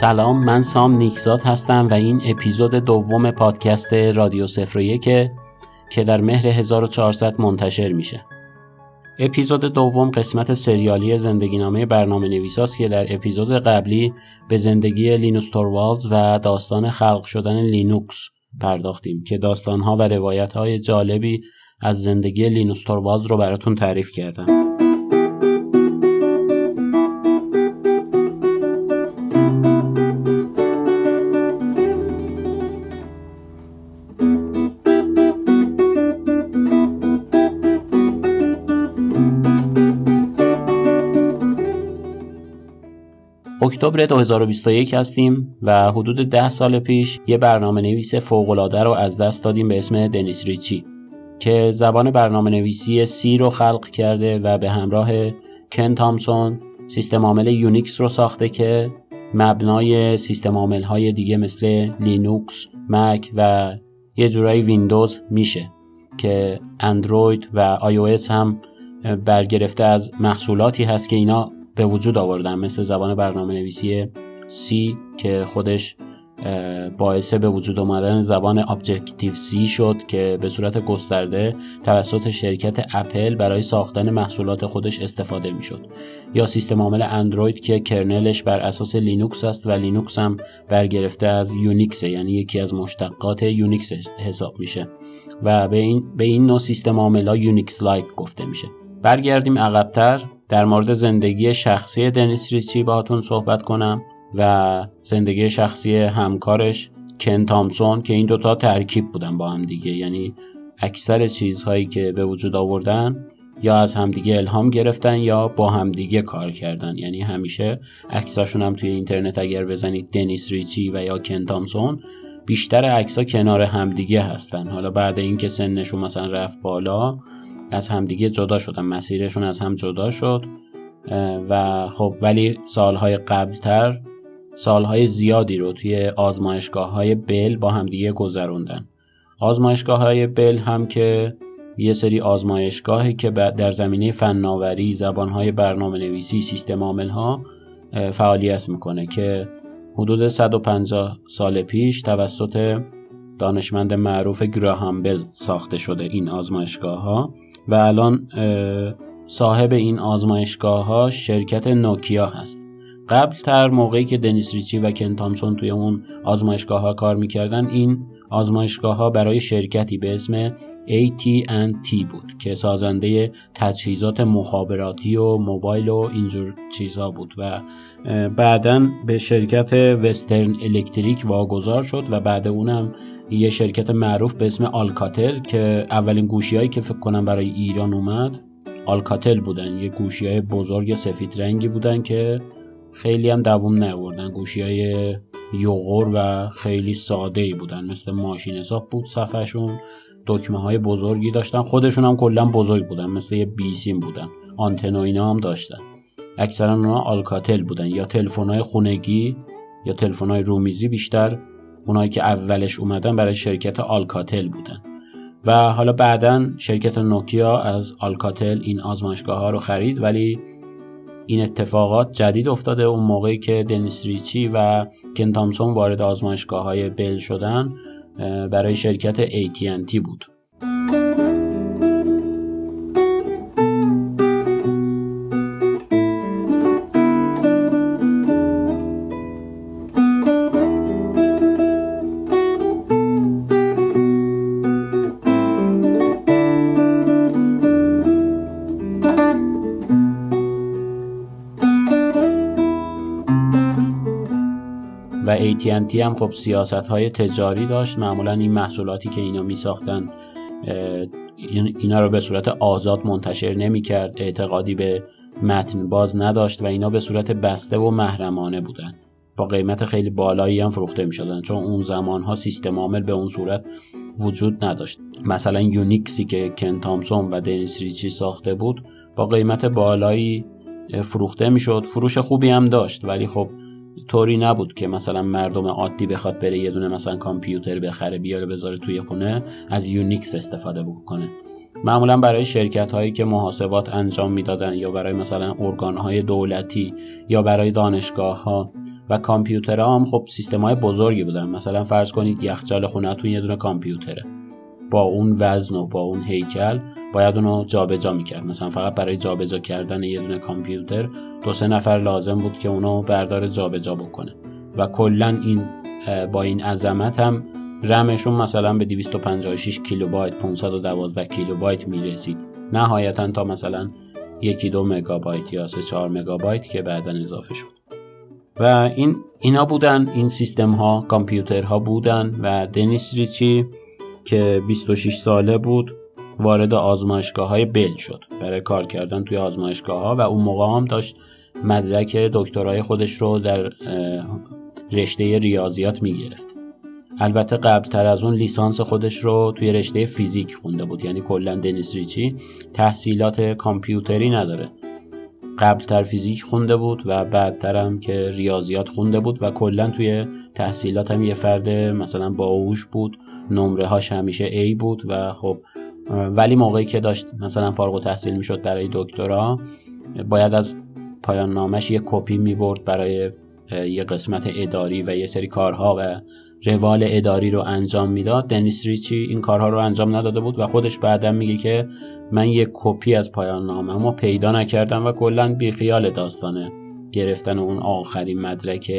سلام من سام نیکزاد هستم و این اپیزود دوم پادکست رادیو صفر یکه که در مهر 1400 منتشر میشه. اپیزود دوم قسمت سریالی زندگی نامه برنامه نویساست که در اپیزود قبلی به زندگی لینوس توروالز و داستان خلق شدن لینوکس پرداختیم که داستانها و روایت های جالبی از زندگی لینوس توروالز رو براتون تعریف کردم. اکتبر 2021 هستیم و حدود ده سال پیش یه برنامه نویس فوقلاده رو از دست دادیم به اسم دنیس ریچی که زبان برنامه نویسی C رو خلق کرده و به همراه کن تامسون سیستم عامل یونیکس رو ساخته که مبنای سیستم عامل های دیگه مثل لینوکس، مک و یه جورایی ویندوز میشه که اندروید و آی هم برگرفته از محصولاتی هست که اینا به وجود آوردن مثل زبان برنامه نویسی C که خودش باعث به وجود آمدن زبان Objective-C شد که به صورت گسترده توسط شرکت اپل برای ساختن محصولات خودش استفاده می شد یا سیستم عامل اندروید که kernel ش بر اساس لینوکس است و لینوکس هم برگرفته از یونیکس یعنی یکی از مشتقات یونیکس حساب میشه. و به این, به این نوع سیستم عامل ها Unix-like گفته میشه. برگردیم عقبتر. در مورد زندگی شخصی دنیس ریچی باهاتون صحبت کنم و زندگی شخصی همکارش کن تامسون که این دوتا ترکیب بودن با هم دیگه. یعنی اکثر چیزهایی که به وجود آوردن یا از همدیگه الهام گرفتن یا با همدیگه کار کردن. یعنی همیشه عکساشون هم توی اینترنت اگر بزنید دنیس ریچی و یا کن تامسون بیشتر عکسا کنار همدیگه هستن. حالا بعد اینکه سنشون مثلا رفت بالا از همدیگه جدا شدن. مسیرشون از هم جدا شد. و خب ولی سالهای قبلتر سالهای زیادی رو توی آزمایشگاه های بل با همدیگه گذروندن. آزمایشگاه های بل هم که یه سری آزمایشگاهی که در زمینه فناوری زبانهای برنامه نویسی سیستم عامل ها فعالیت می‌کنه که حدود 150 سال پیش توسط دانشمند معروف گراهام بل ساخته شده این آزمایشگاه ها و الان صاحب این آزمایشگاه ها شرکت نوکیا هست. قبل تر موقعی که دنیس ریچی و کن تامسون توی اون آزمایشگاه ها کار می‌کردن این آزمایشگاه ها برای شرکتی به اسم AT&T بود که سازنده تجهیزات مخابراتی و موبایل و اینجور چیزها بود و بعدا به شرکت وسترن الکتریک واگذار شد و بعد اونم یه شرکت معروف به اسم آلکاتل که اولین گوشی هایی که فکر کنم برای ایران اومد آلکاتل بودن. یه گوشی های بزرگ سفید رنگی بودن که خیلی هم دووم نوردن گوشی های یوغور و خیلی ساده ای بودن. مثل ماشین حساب بود صفحشون دکمه های بزرگی داشتن. خودشون هم کلا بزرگ بودن. مثل یه بیسیم بودن. آنتن اینا هم داشتن. اکثرا اونا آلکاتل بودن یا تلفن های خونگی یا تلفن های رومیزی بیشتر اونایی که اولش اومدن برای شرکت آلکاتل بودن. و حالا بعدا شرکت نوکیا از آلکاتل این آزمایشگاه ها رو خرید ولی این اتفاقات جدید افتاده اون موقعی که دنیس ریچی و کن تامسون وارد آزمایشگاه های بل شدن برای شرکت AT&T بود. AT&T هم خب سیاست های تجاری داشت. معمولا این محصولاتی که اینا می ساختن اینا رو به صورت آزاد منتشر نمی کرد اعتقادی به متن باز نداشت و اینا به صورت بسته و محرمانه بودن. با قیمت خیلی بالایی هم فروخته می شدن چون اون زمان ها سیستم عامل به اون صورت وجود نداشت. مثلا یونیکسی که کن تامسون و دنیس ریچی ساخته بود با قیمت بالایی فروخته می‌شد. فروش خوبی هم داشت ولی خب طوری نبود که مثلا مردم عادی بخواد بره یه دونه مثلا کامپیوتر بخره بیاره بذاره توی خونه از یونیکس استفاده بکنه. معمولا برای شرکت هایی که محاسبات انجام می‌دادن یا برای مثلا ارگان های دولتی یا برای دانشگاه ها و کامپیوترها هم خب سیستم های بزرگی بودن. مثلا فرض کنید یخچال خونهتون یه دونه کامپیوتره. با اون وزن و با اون هیکل باید اونو جابجا می‌کرد. مثلا فقط برای جابجا کردن یه دونه کامپیوتر دو سه نفر لازم بود که اونو بردار جابجا بکنه. و کلا این با این عظمت هم رمشون مثلا به 256 کیلوبایت 512 کیلوبایت می‌رسید. نهایتا تا مثلا یکی دو مگابایت یا سه چهار مگابایت که بعدا اضافه شد. و این اینا بودن. این سیستم ها کامپیوترها بودن و دنیس ریچی که 26 ساله بود وارد آزمایشگاه های بل شد. برای کار کردن توی آزمایشگاه ها و اون موقع هم داشت مدرک دکترای خودش رو در رشته ریاضیات می گرفت البته قبل تر از اون لیسانس خودش رو توی رشته فیزیک خونده بود. یعنی کلا دنیس ریچی تحصیلات کامپیوتری نداره. قبل تر فیزیک خونده بود و بعدتر هم که ریاضیات خونده بود و کلا توی تحصیلات هم یه فرد مثلا باهوش بود. نمره هاش همیشه A بود و خب ولی موقعی که داشت مثلا فارغ و تحصیل می‌شد برای دکترا باید از پایان نامش یه کپی می برد برای یه قسمت اداری و یه سری کارها و روال اداری رو انجام می‌داد. دنیس ریچی این کارها رو انجام نداده بود و خودش بعدا میگه که من یه کپی از پایان نامه رو پیدا نکردم و کلا بیخیال داستانه گرفتن اون آخرین مدرک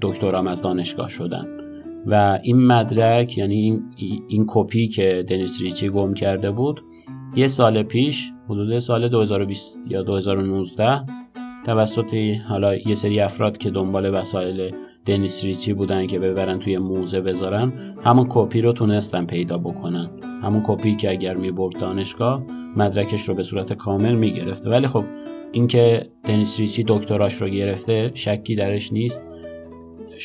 دکترام از دانشگاه شدن. و این مدرک یعنی این, این کپی که دنیس ریچی گم کرده بود یه سال پیش حدود سال 2020 یا 2019 توسط حالا یه سری افراد که دنبال وسایل دنیس ریچی بودن که ببرن توی موزه بذارن همون کپی رو تونستن پیدا بکنن. همون کپی که اگر می‌برد دانشگاه مدرکش رو به صورت کامل می‌گرفته ولی خب اینکه دنیس ریچی دکتراش رو گرفته شکی درش نیست.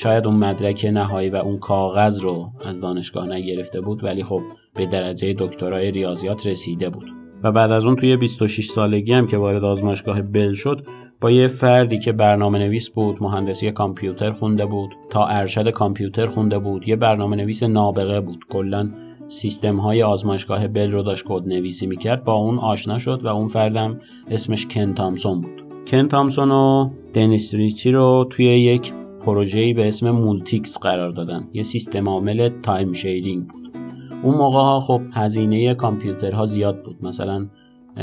شاید اون مدرک نهایی و اون کاغذ رو از دانشگاه نگرفته بود ولی خب به درجه دکترای ریاضیات رسیده بود. و بعد از اون توی 26 سالگی هم که وارد آزمایشگاه بل شد با یه فردی که برنامه نویس بود مهندسی کامپیوتر خونده بود تا ارشد کامپیوتر خونده بود یه برنامه نویس نابغه بود. کلا سیستم های آزمایشگاه بل رو داشت کد نویسی می‌کرد با اون آشنا شد و اون فردم اسمش کن تامسون بود. کن تامسون و دنیس ریچی رو توی یک پروژه‌ای به اسم مولتیکس قرار دادن. یه سیستم عامل time sharing بود. اون موقع ها خب هزینه کامپیوترها زیاد بود. مثلا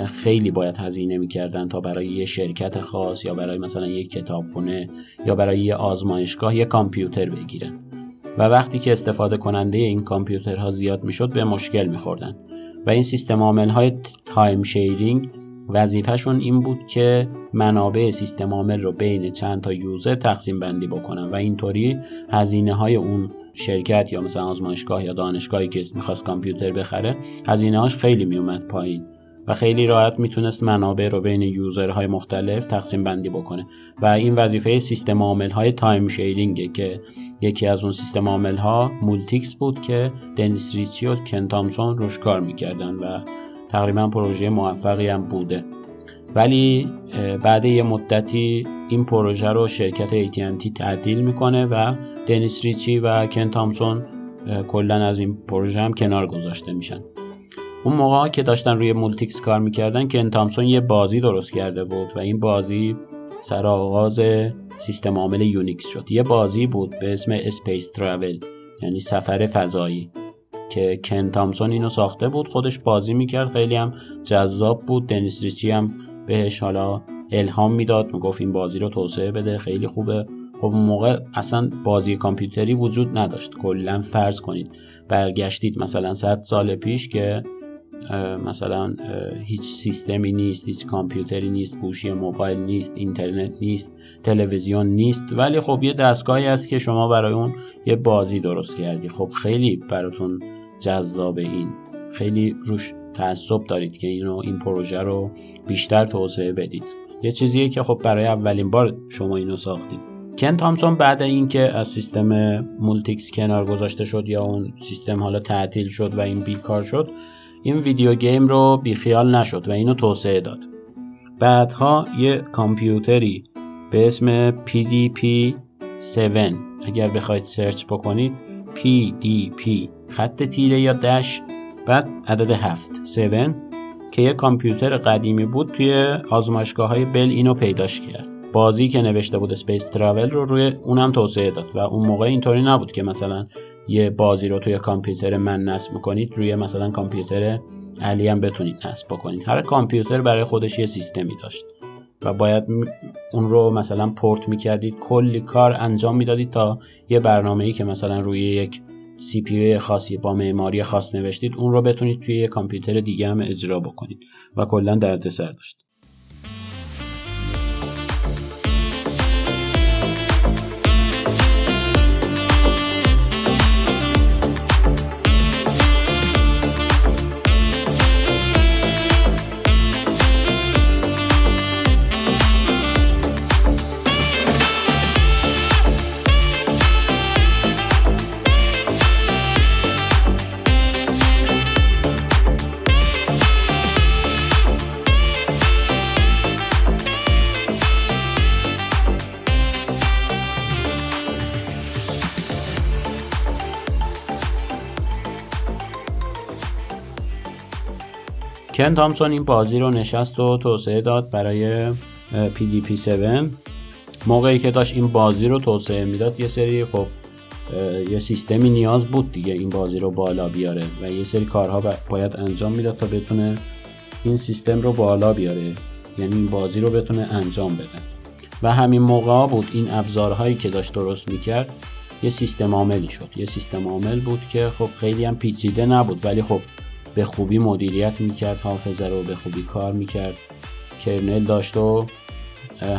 خیلی باید هزینه می‌کردن تا برای یه شرکت خاص یا برای مثلا یک کتابخونه یا برای یه آزمایشگاه یه کامپیوتر بگیرن. و وقتی که استفاده کننده این کامپیوترها زیاد می‌شد به مشکل میخوردن. و این سیستم عامل های time sharing وظیفهشون این بود که منابع سیستم عامل رو بین چند تا user تقسیم بندی بکنن و اینطوری هزینه های اون شرکت یا مثلا آزمایشگاه یا دانشگاهی که می‌خواست کامپیوتر بخره هزینه هاش خیلی میومد پایین و خیلی راحت می‌تونست منابع رو بین user های مختلف تقسیم بندی بکنه. و این وظیفه سیستم عامل های time sharing ه که یکی از اون سیستم عامل ها مولتیکس بود که دنیس ریچی و کن تامسون روش کار می‌کردن و تقریبا پروژه موفقی هم بوده. ولی بعد یه مدتی این پروژه رو شرکت AT&T تعطیل می‌کنه و دنیس ریچی و کن تامسون کلا از این پروژه هم کنار گذاشته میشن. اون موقع که داشتن روی مولتیکس کار می‌کردن کن تامسون یه بازی درست کرده بود و این بازی سر آغاز سیستم عامل یونیکس شد. یه بازی بود به اسم Space Travel یعنی سفر فضایی. که کن تامسون اینو ساخته بود خودش بازی می‌کرد. خیلی هم جذاب بود. دنیس ریچی هم بهش حالا الهام می‌داد. می‌گفت این بازی رو توسعه بده. خیلی خوبه. خب موقع اصلا بازی کامپیوتری وجود نداشت. کلا فرض کنید. برگشتید مثلا 100 سال پیش که مثلا هیچ سیستمی نیست هیچ کامپیوتری نیست گوشی موبایل نیست اینترنت نیست تلویزیون نیست. ولی خب یه دستگاهی هست که شما برای اون یه بازی درست کردی. خب خیلی براتون جذابه این خیلی روش تعصب دارید که اینو این پروژه رو بیشتر توسعه بدید. یه چیزیه که خب برای اولین بار شما اینو ساختید. کن تامسون بعد اینکه از سیستم مولتیکس کنار گذاشته شد یا اون سیستم حالا تعطیل شد و این بیکار شد این video game رو بیخیال نشد و اینو توسعه داد. بعدها یه کامپیوتری به اسم PDP-7 اگر بخواید search بکنید PDP خط تیره یا dash بعد عدد 7 7 که یه کامپیوتر قدیمی بود توی آزمایشگاه های بل اینو پیداش کرد. بازی که نوشته بود Space Travel رو روی اونم توسعه داد و اون موقع اینطوری نبود که مثلا یه بازی رو توی کامپیوتر من نصب کنید روی مثلا کامپیوتر علی هم بتونید نصب بکنید. هر کامپیوتر برای خودش یه سیستمی داشت. و باید اون رو مثلا پورت می‌کردید. کلی کار انجام می‌دادید تا یه برنامه ای که مثلا روی یک سی پی خاصی با معماری خاص نوشتید اون رو بتونید توی یه کامپیوتر دیگه هم اجرا بکنید و کلا دردسر داشت. کن تامسون این بازی رو نشست و توسعه داد برای PDP-7 موقعی که داشت این بازی رو توسعه می‌داد یه سری خب یه سیستمی نیاز بود دیگه این بازی رو بالا بیاره و یه سری کارها باید انجام می‌داد تا بتونه این سیستم رو بالا بیاره یعنی این بازی رو بتونه انجام بده. و همین موقع بود این ابزارهایی که داشت درست می‌کرد یه سیستم عاملی شد. یه سیستم عامل بود که خب خیلی هم پیچیده نبود ولی خب به خوبی مدیریت می‌کرد حافظه رو به خوبی کار می‌کرد. کرنل داشت و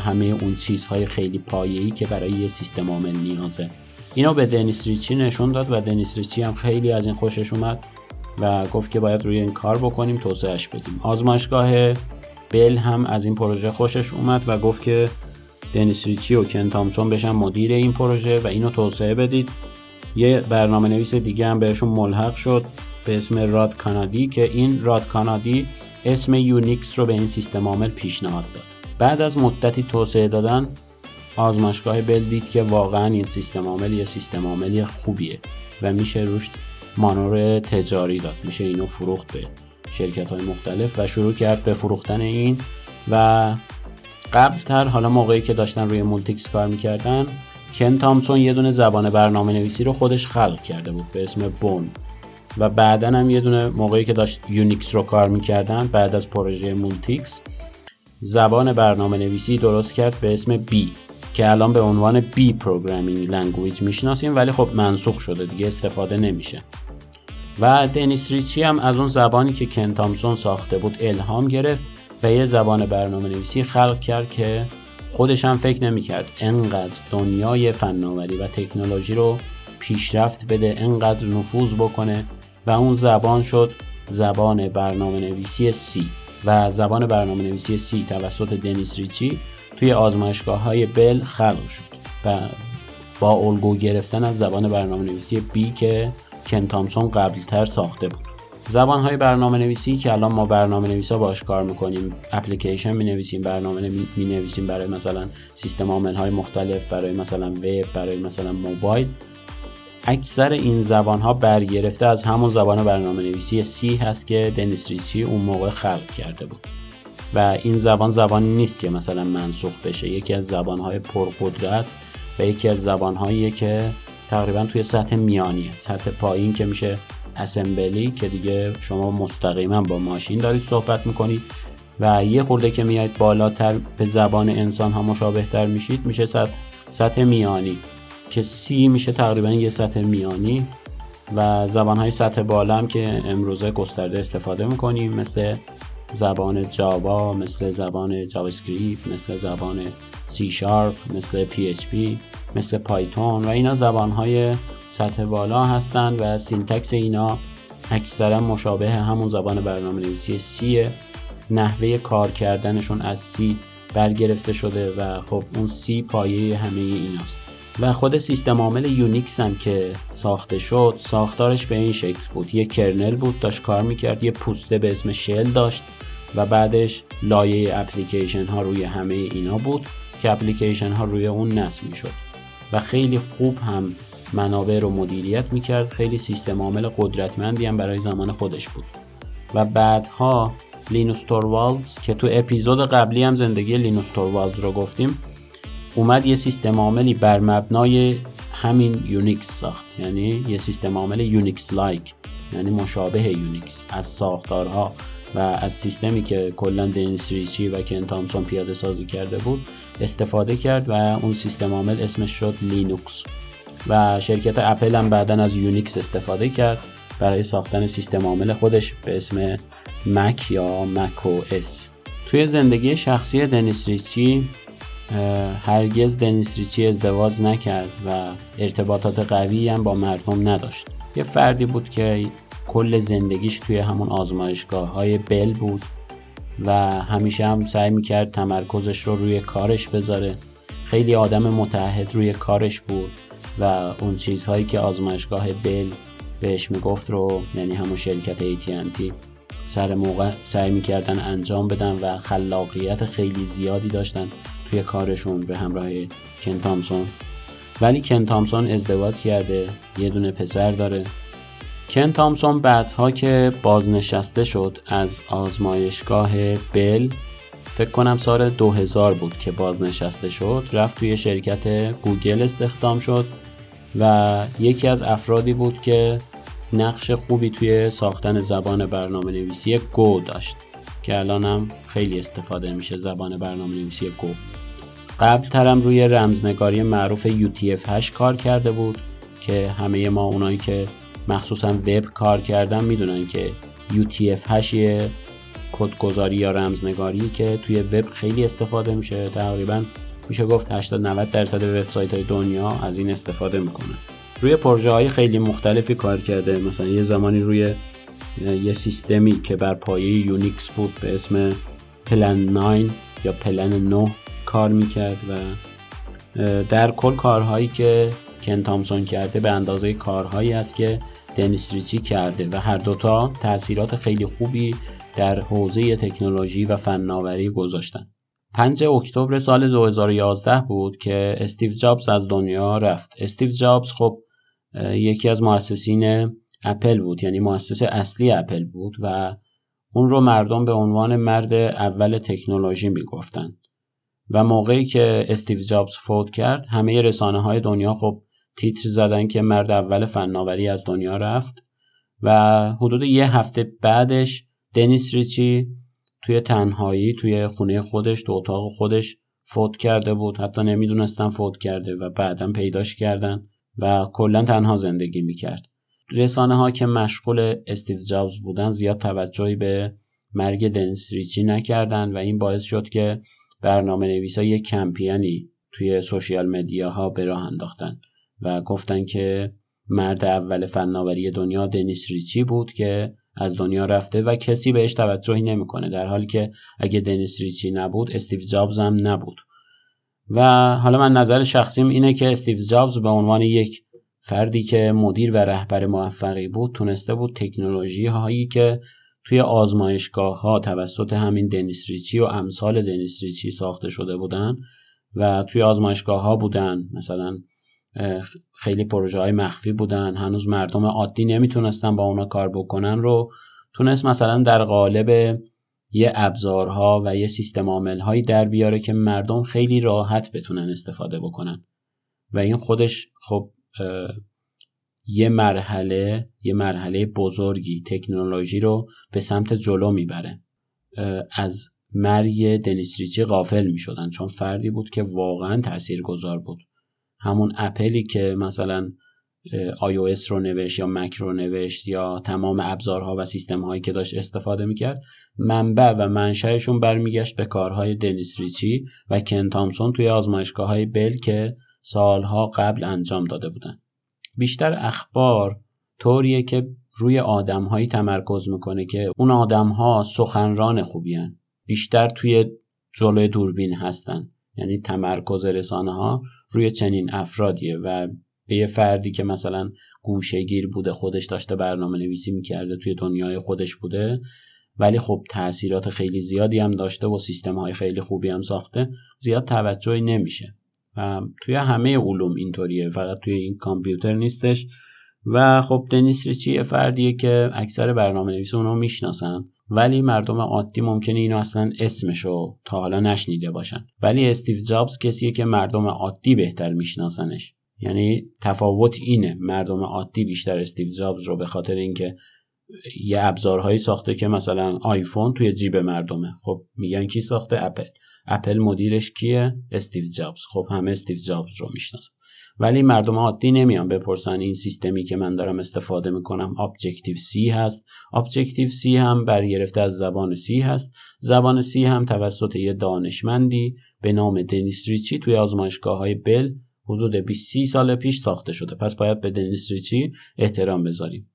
همه اون چیزهای خیلی پایه‌ای که برای یه سیستم عامل نیازه. اینو به دنیس ریچی نشون داد و دنیس ریچی هم خیلی از این خوشش اومد و گفت که باید روی این کار بکنیم توسعهش بدیم. آزمایشگاه بل هم از این پروژه خوشش اومد و گفت که دنیس ریچی و کن تامسون بشن مدیر این پروژه و اینو توسعه بدید. یه برنامه نویس دیگه هم بهشون ملحق شد. به اسم راد کانادی که این راد کانادی اسم یونیکس رو به این سیستم عامل پیشنهاد داد. بعد از مدتی توسعه دادن آزمایشگاه بل دید که واقعا این سیستم عامل یه سیستم عاملی خوبیه و میشه روش مانور تجاری داد. میشه اینو فروخت به شرکت های مختلف و شروع کرد به فروختن این و قبلتر حالا موقعی که داشتن روی مولتیکس کار می‌کردن کن تامسون یه دونه زبان برنامه نویسی رو خودش خلق کرده بود به اسم بون. و بعدا هم یه دونه موقعی که داشت یونیکس رو کار می‌کردن بعد از پروژه مولتیکس زبان برنامه نویسی درست کرد به اسم بی که الان به عنوان B programming language می‌شناسیم ولی خب منسوخ شده دیگه استفاده نمیشه. و دنیس ریچی هم از اون زبانی که کن تامسون ساخته بود الهام گرفت و یه زبان برنامه نویسی خلق کرد که خودش هم فکر نمی‌کرد انقدر دنیای فناوری و تکنولوژی رو پیشرفت بده انقدر نفوذ بکنه. و اون زبان شد زبان برنامه نویسی C. و زبان برنامه نویسی C توسط دنیس ریچی توی آزمایشگاه های بل خلق شد و با الگو گرفتن از زبان برنامه نویسی B که کن تامسون قبلتر ساخته بود. زبان های برنامه نویسی که الان ما برنامه نویسا باش کار می‌کنیم اپلیکیشن می نویسیم برنامه می نویسیم برای مثلا سیستم عامل های مختلف برای مثلا وب برای مثلا موبایل اکثر این زبان ها برگرفته از همون زبان برنامه نویسی C هست که دنیس ریچی اون موقع خلق کرده بود. و این زبان زبان نیست که مثلا منسوخ بشه. یکی از زبان های پرقدرت و یکی از زبان که تقریبا توی سطح میانیه سطح پایین که میشه اسمبلی که دیگه شما مستقیما با ماشین دارید صحبت می‌کنید و یه خورده که میاید بالاتر به زبان انسان ها مشابه تر میشید میشه سطح, سطح میانی. که سی میشه تقریبا یه سطح میانی و زبان های سطح بالا هم که امروزه گسترده استفاده می‌کنیم مثل زبان جاوا مثل زبان جاوا اسکریپت مثل زبان C sharp مثل PHP مثل پایتون و اینا زبان های سطح بالا هستند و syntax اینا اکثرا مشابه همون زبان برنامه نویسی سیه نحوه کار کردنشون از سی برگرفته شده و خب اون سی پایه همه ایناست. و خود سیستم عامل یونیکس هم که ساخته شد ساختارش به این شکل بود. یه kernel بود داشت کار می‌کرد یه پوسته به اسم shell داشت و بعدش لایه اپلیکیشن ها روی همه اینا بود که اپلیکیشن ها روی اون نصب می‌شد. و خیلی خوب هم منابع رو مدیریت می‌کرد. خیلی سیستم عامل قدرتمندی هم برای زمان خودش بود. و بعدها لینوس توروالز که تو اپیزود قبلی هم زندگی لینوس توروالز رو گفتیم اومد یه سیستم عاملی بر مبنای همین یونیکس ساخت. یعنی یه سیستم عامل Unix like یعنی مشابه یونیکس از ساختارها و از سیستمی که کلا دنیس ریچی و کن تامسون پیاده سازی کرده بود استفاده کرد و اون سیستم عامل اسمش شد لینوکس و شرکت اپل هم بعدا از یونیکس استفاده کرد برای ساختن سیستم عامل خودش به اسم مک یا Mac OS توی زندگی شخصی دنیس ریچی هرگز دنیس ریچی ازدواج نکرد و ارتباطات قوی هم با مردم نداشت. یه فردی بود که کل زندگیش توی همون آزمایشگاه های بل بود و همیشه هم سعی می‌کرد تمرکزش رو روی کارش بذاره. خیلی آدم متحد روی کارش بود و اون چیزهایی که آزمایشگاه بل بهش می‌گفت رو یعنی همون شرکت AT&T سر موقع سعی می‌کردن انجام بدن و خلاقیت خیلی زیادی داشتن. توی کارشون به همراه کن تامسون. ولی کن تامسون ازدواج کرده یه دونه پسر داره. کن تامسون بعدها که بازنشسته شد از آزمایشگاه بل فکر کنم سال 2000 بود که بازنشسته شد رفت توی شرکت گوگل استخدام شد و یکی از افرادی بود که نقش خوبی توی ساختن زبان برنامه نویسی گو داشت که الان هم خیلی استفاده میشه زبان برنامه نویسی گو. قبل ترم روی رمزنگاری معروف UTF-8 کار کرده بود که همه ما اونایی که مخصوصا وب کار کردن می‌دونن که UTF-8 یه کدگذاری یا رمزنگاری که توی وب خیلی استفاده میشه. تقریبا میشه گفت 80 90 درصد وبسایت های دنیا از این استفاده می‌کنه روی پروژه های خیلی مختلفی کار کرده. مثلا یه زمانی روی یه سیستمی که بر پایه یونیکس بود به اسم پلن 9 یا پلن 9 کار می‌کرد و در کل کارهایی که کن تامسون کرده به اندازه کارهایی است که دنیس ریچی کرده و هر دوتا تاثیرات خیلی خوبی در حوزه تکنولوژی و فناوری گذاشتن. 5 اکتبر سال 2011 بود که استیو جابز از دنیا رفت. استیو جابز خب یکی از مؤسسین اپل بود یعنی مؤسس اصلی اپل بود و اون رو مردم به عنوان مرد اول تکنولوژی می‌گفتن. و موقعی که استیو جابز فوت کرد همه رسانه های دنیا خب تیتر زدن که مرد اول فناوری از دنیا رفت و حدود یه هفته بعدش دنیس ریچی توی تنهایی توی خونه خودش تو اتاق خودش فوت کرده بود. حتی نمی‌دونستن فوت کرده و بعدا پیداش کردن و کلا تنها زندگی می‌کرد. رسانه ها که مشغول استیو جابز بودن زیاد توجهی به مرگ دنیس ریچی نکردن و این باعث شد که برنامه نویسا یک کمپینی توی social media ها به راه انداختن و گفتن که مرد اول فناوری دنیا دنیس ریچی بود که از دنیا رفته و کسی بهش توجهی نمی‌کنه در حالی که اگه دنیس ریچی نبود استیو جابز هم نبود. و حالا من نظر شخصیم اینه که استیو جابز به عنوان یک فردی که مدیر و رهبر موفقی بود تونسته بود تکنولوژی هایی که توی آزمایشگاه ها توسط همین دنیس ریچی و امثال دنیس ریچی ساخته شده بودن و توی آزمایشگاه ها بودن. مثلا خیلی پروژه های مخفی بودن. هنوز مردم عادی نمی‌تونستن با اونا کار بکنن رو تونست مثلا در قالب یه ابزارها و یه سیستم عامل هایی در بیاره که مردم خیلی راحت بتونن استفاده بکنن. و این خودش خب یه مرحله یه مرحله بزرگی تکنولوژی رو به سمت جلو می‌بره. از مرگ دنیس ریچی غافل می‌شدن چون فردی بود که واقعا تأثیر گذار بود. همون اپلی که مثلا iOS رو نوشت یا مک رو نوشت یا تمام ابزارها و سیستم هایی که داشت استفاده می‌کرد منبع و منشأشون برمیگشت به کارهای دنیس ریچی و کن تامسون توی آزمایشگاه های بل که سالها قبل انجام داده بودن. بیشتر اخبار طوریه که روی آدمهایی تمرکز می‌کنه که اون آدمها سخنران خوبی هن. بیشتر توی جلوی دوربین هستن یعنی تمرکز رسانه ها روی چنین افرادیه و به یه فردی که مثلا گوشه گیر بوده خودش داشته برنامه نویسی می‌کرده توی دنیای خودش بوده ولی خب تاثیرات خیلی زیادی هم داشته و سیستم های خیلی خوبی هم ساخته زیاد توجهی نمیشه توی همه علوم اینطوریه. فقط توی این کامپیوتر نیستش. و خب دنیس ریچی یه فردیه که اکثر برنامه نویس اونو می‌شناسن. ولی مردم عادی ممکنه اینو اصلا اسمشو تا حالا نشنیده باشن. ولی استیو جابز کسیه که مردم عادی بهتر میشناسنش. یعنی تفاوت اینه مردم عادی بیشتر استیو جابز رو به خاطر اینکه یه ابزارهایی ساخته که مثلا آیفون توی جیب مردمه. خب میگن کی ساخته؟ اپل. اپل مدیرش کیه؟ استیو جابز. خب همه استیو جابز رو می‌شناسن. ولی مردم عادی نمیان بپرسن این سیستمی که من دارم استفاده می‌کنم Objective-C هست. Objective-C هم برگرفته از زبان سی هست. زبان سی هم توسط یه دانشمندی به نام دنیس ریچی توی آزمایشگاه های بل حدود 20 سال پیش ساخته شده. پس باید به دنیس ریچی احترام بذاریم.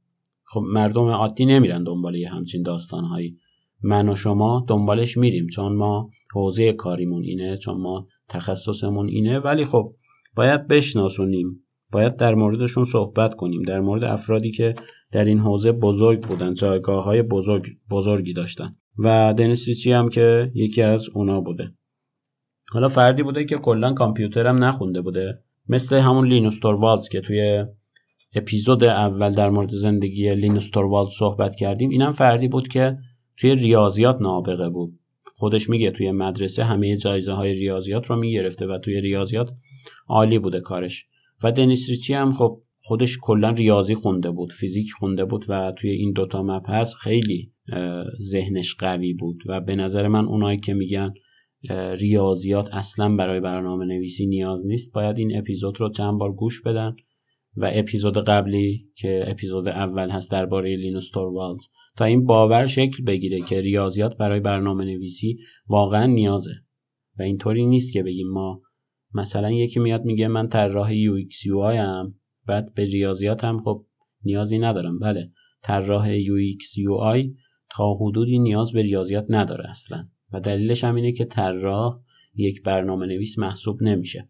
خب مردم عادی نمیرن دنبال یه همچین داستانهایی. من و شما دنبالش میریم چون ما حوزه کاریمون اینه چون ما تخصصمون اینه. ولی خب باید بشناسونیم باید در موردشون صحبت کنیم در مورد افرادی که در این حوزه بزرگ بودن جایگاه های بزرگ بزرگی داشتن. و دنیس ریچی هم که یکی از اونا بوده. حالا فردی بوده که کلا کامپیوترم نخونده بوده. مثل همون لینوس توروالز که توی اپیزود اول در مورد زندگی لینوس توروالز صحبت کردیم. اینم فردی بود که توی ریاضیات نابغه بود. خودش میگه توی مدرسه همه جایزه های ریاضیات رو می‌گرفته و توی ریاضیات عالی بوده کارش. و دنیس ریچی هم خب خودش کلا ریاضی خونده بود فیزیک خونده بود و توی این دوتا مبحث خیلی ذهنش قوی بود و به نظر من اونایی که میگن ریاضیات اصلا برای برنامه نویسی نیاز نیست باید این اپیزود رو چند بار گوش بدن. و اپیزود قبلی که اپیزود اول هست درباره لینوس توروالز تا این باور شکل بگیره که ریاضیات برای برنامه نویسی واقعا نیازه. و اینطوری نیست که بگیم ما مثلا یکی میاد میگه من طراح UX یو بعد به ریاضیات هم خب نیازی ندارم. بله طراح UX تا حدودی نیاز به ریاضیات نداره اصلا. و دلیلش هم اینه که طراح یک برنامه نویس محسوب نمیشه.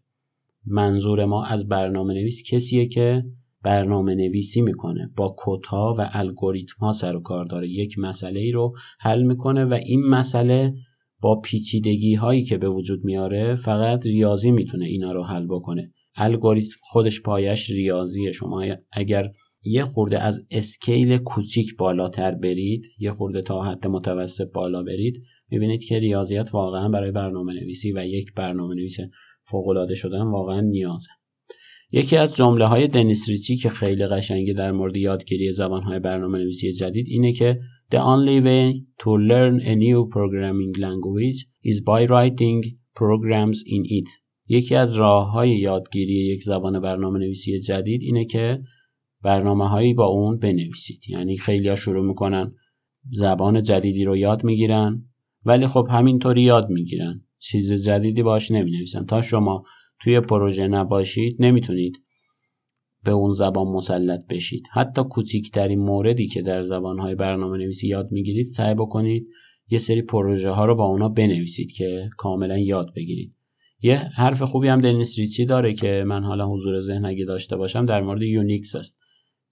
منظور ما از برنامه نویس کسیه که برنامه نویسی می‌کنه. با کدها و الگوریتم ها سر و کار داره. یک مسئله ای رو حل می‌کنه و این مسئله با پیچیدگی هایی که به وجود میاره فقط ریاضی می‌تونه اینا رو حل بکنه. الگوریتم خودش پایش ریاضیه. شما اگر یه خورده از اسکیل کوچیک بالاتر برید یه خورده تا حد متوسط بالا برید می‌بینید که ریاضیات واقعا برای برنامه نویسی و یک برنامه نویس فوقالعاده شدن واقعا نیازه. یکی از جمله های دنیس ریچی که خیلی قشنگی در مورد یادگیری زبان های برنامه نویسی جدید اینه که The only way to learn a new programming language is by writing programs in it. یکی از راه های یادگیری یک زبان برنامه نویسی جدید اینه که برنامه هایی با اون بنویسید. یعنی خیلی ها شروع می‌کنن زبان جدیدی رو یاد می‌گیرن ولی خب همینطوری یاد می‌گیرن. چیز جدیدی باش نمی نویسن تا شما توی پروژه نباشید نمی‌تونید به اون زبان مسلط بشید. حتی کوچیکترین موردی که در زبانهای برنامه نویسی یاد می‌گیرید سعی بکنید یه سری پروژه ها رو با اونا بنویسید که کاملا یاد بگیرید. یه حرف خوبی هم دنیس ریچی داره که من حالا حضور ذهن اگه داشته باشم در مورد یونیکس است.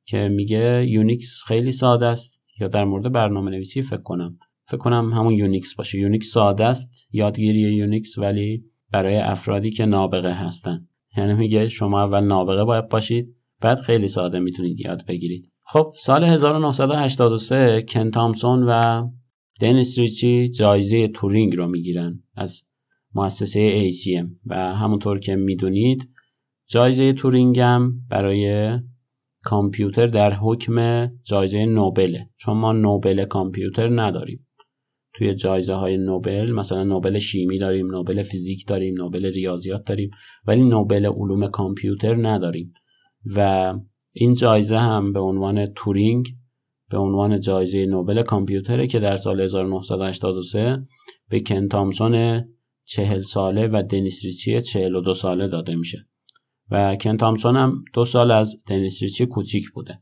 که میگه یونیکس خیلی ساده است یا در مورد برنامه نویسی فکر کنم. فکر کنم همون یونیکس باشه. یونیکس ساده است یادگیری یونیکس ولی برای افرادی که نابغه هستن. یعنی میگه شما اول نابغه باید باشید بعد خیلی ساده می‌تونید یاد بگیرید. خب سال 1983 کن تامسون و دنیس ریچی جایزه تورینگ رو می‌گیرن از مؤسسه ACM و همونطور که می‌دونید جایزه تورینگ هم برای کامپیوتر در حکم جایزه نوبله. چون ما نوبل کامپیوتر نداریم. توی جایزه های نوبل مثلا نوبل شیمی داریم نوبل فیزیک داریم نوبل ریاضیات داریم ولی نوبل علوم کامپیوتر نداریم. و این جایزه هم به عنوان تورینگ به عنوان جایزه نوبل کامپیوتره که در سال 1983 به کن تامسون چهل ساله و دنیس ریچی چهل و دو ساله داده میشه. و کن تامسون هم دو سال از دنیس ریچی کوچیک بوده.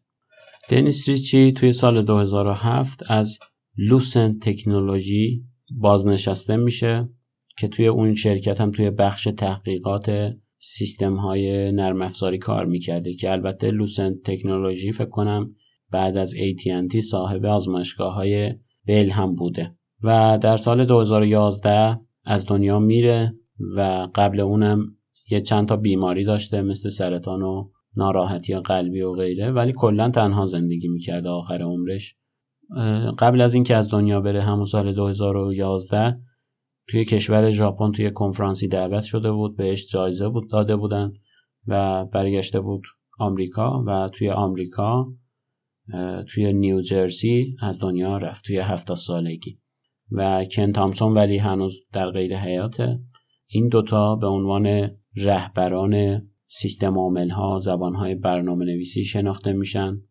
دنیس ریچی توی سال 2007 از لوسن تکنولوژی بازنشسته میشه که توی اون شرکت هم توی بخش تحقیقات سیستم های نرم افزاری کار می‌کرده که البته لوسن تکنولوژی فکر کنم بعد از AT&T صاحب آزمایشگاه های بیل هم بوده. و در سال 2011 از دنیا میره و قبل اونم یه چند تا بیماری داشته مثل سرطان و ناراحتی قلبی و غیره ولی کلا تنها زندگی می‌کرده آخر عمرش. قبل از اینکه از دنیا بره همون سال 2011 توی کشور ژاپن توی کنفرانسی دعوت شده بود بهش جایزه بود داده بودن و برگشته بود آمریکا و توی آمریکا توی نیوجرسی از دنیا رفت توی هفته سالگی. و کن تامسون ولی هنوز در غیر حیاته. این دوتا به عنوان رهبران سیستم عامل ها زبان های برنامه نویسی شناخته میشن.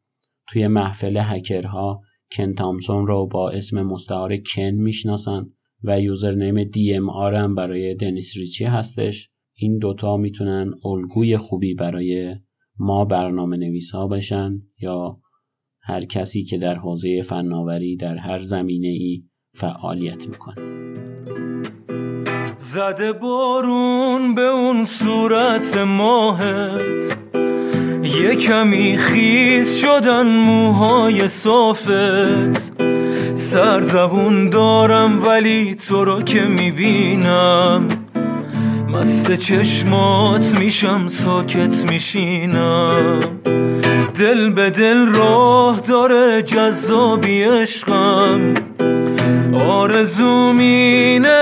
توی محفل هکرها کن تامسون رو با اسم مستعار کن می‌شناسن و یوزرنیم دی ام هم برای دنیس ریچی هستش. این دوتا می‌تونن الگوی خوبی برای ما برنامه نویس ها بشن یا هر کسی که در حوزه فناوری در هر زمینه ای فعالیت می‌کنه. زده بارون به اون صورت ماهت. یه کمی خیز شدن موهای صافت. سرزبون دارم ولی تو رو که می‌بینم. مست چشمات میشم ساکت میشینم. دل به دل راه داره جذابی عشقم. آرزومینه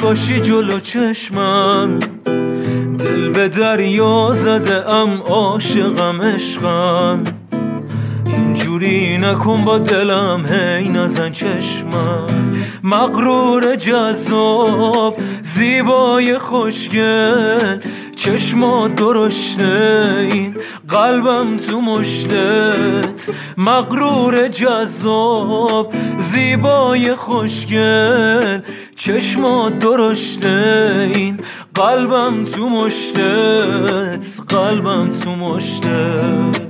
باشی جلو چشمم. دل به دریا زده ام عاشقم عشقم اینجوری نکن با دلم هی نزن چشمم. مقرور جذاب زیبای خوشگل. چشمات درشته این قلبم تو مشتت. مقرور جذاب زیبای خوشگل. چشمات درشته این قلبم تو مشتت. قلبم تو مشتت.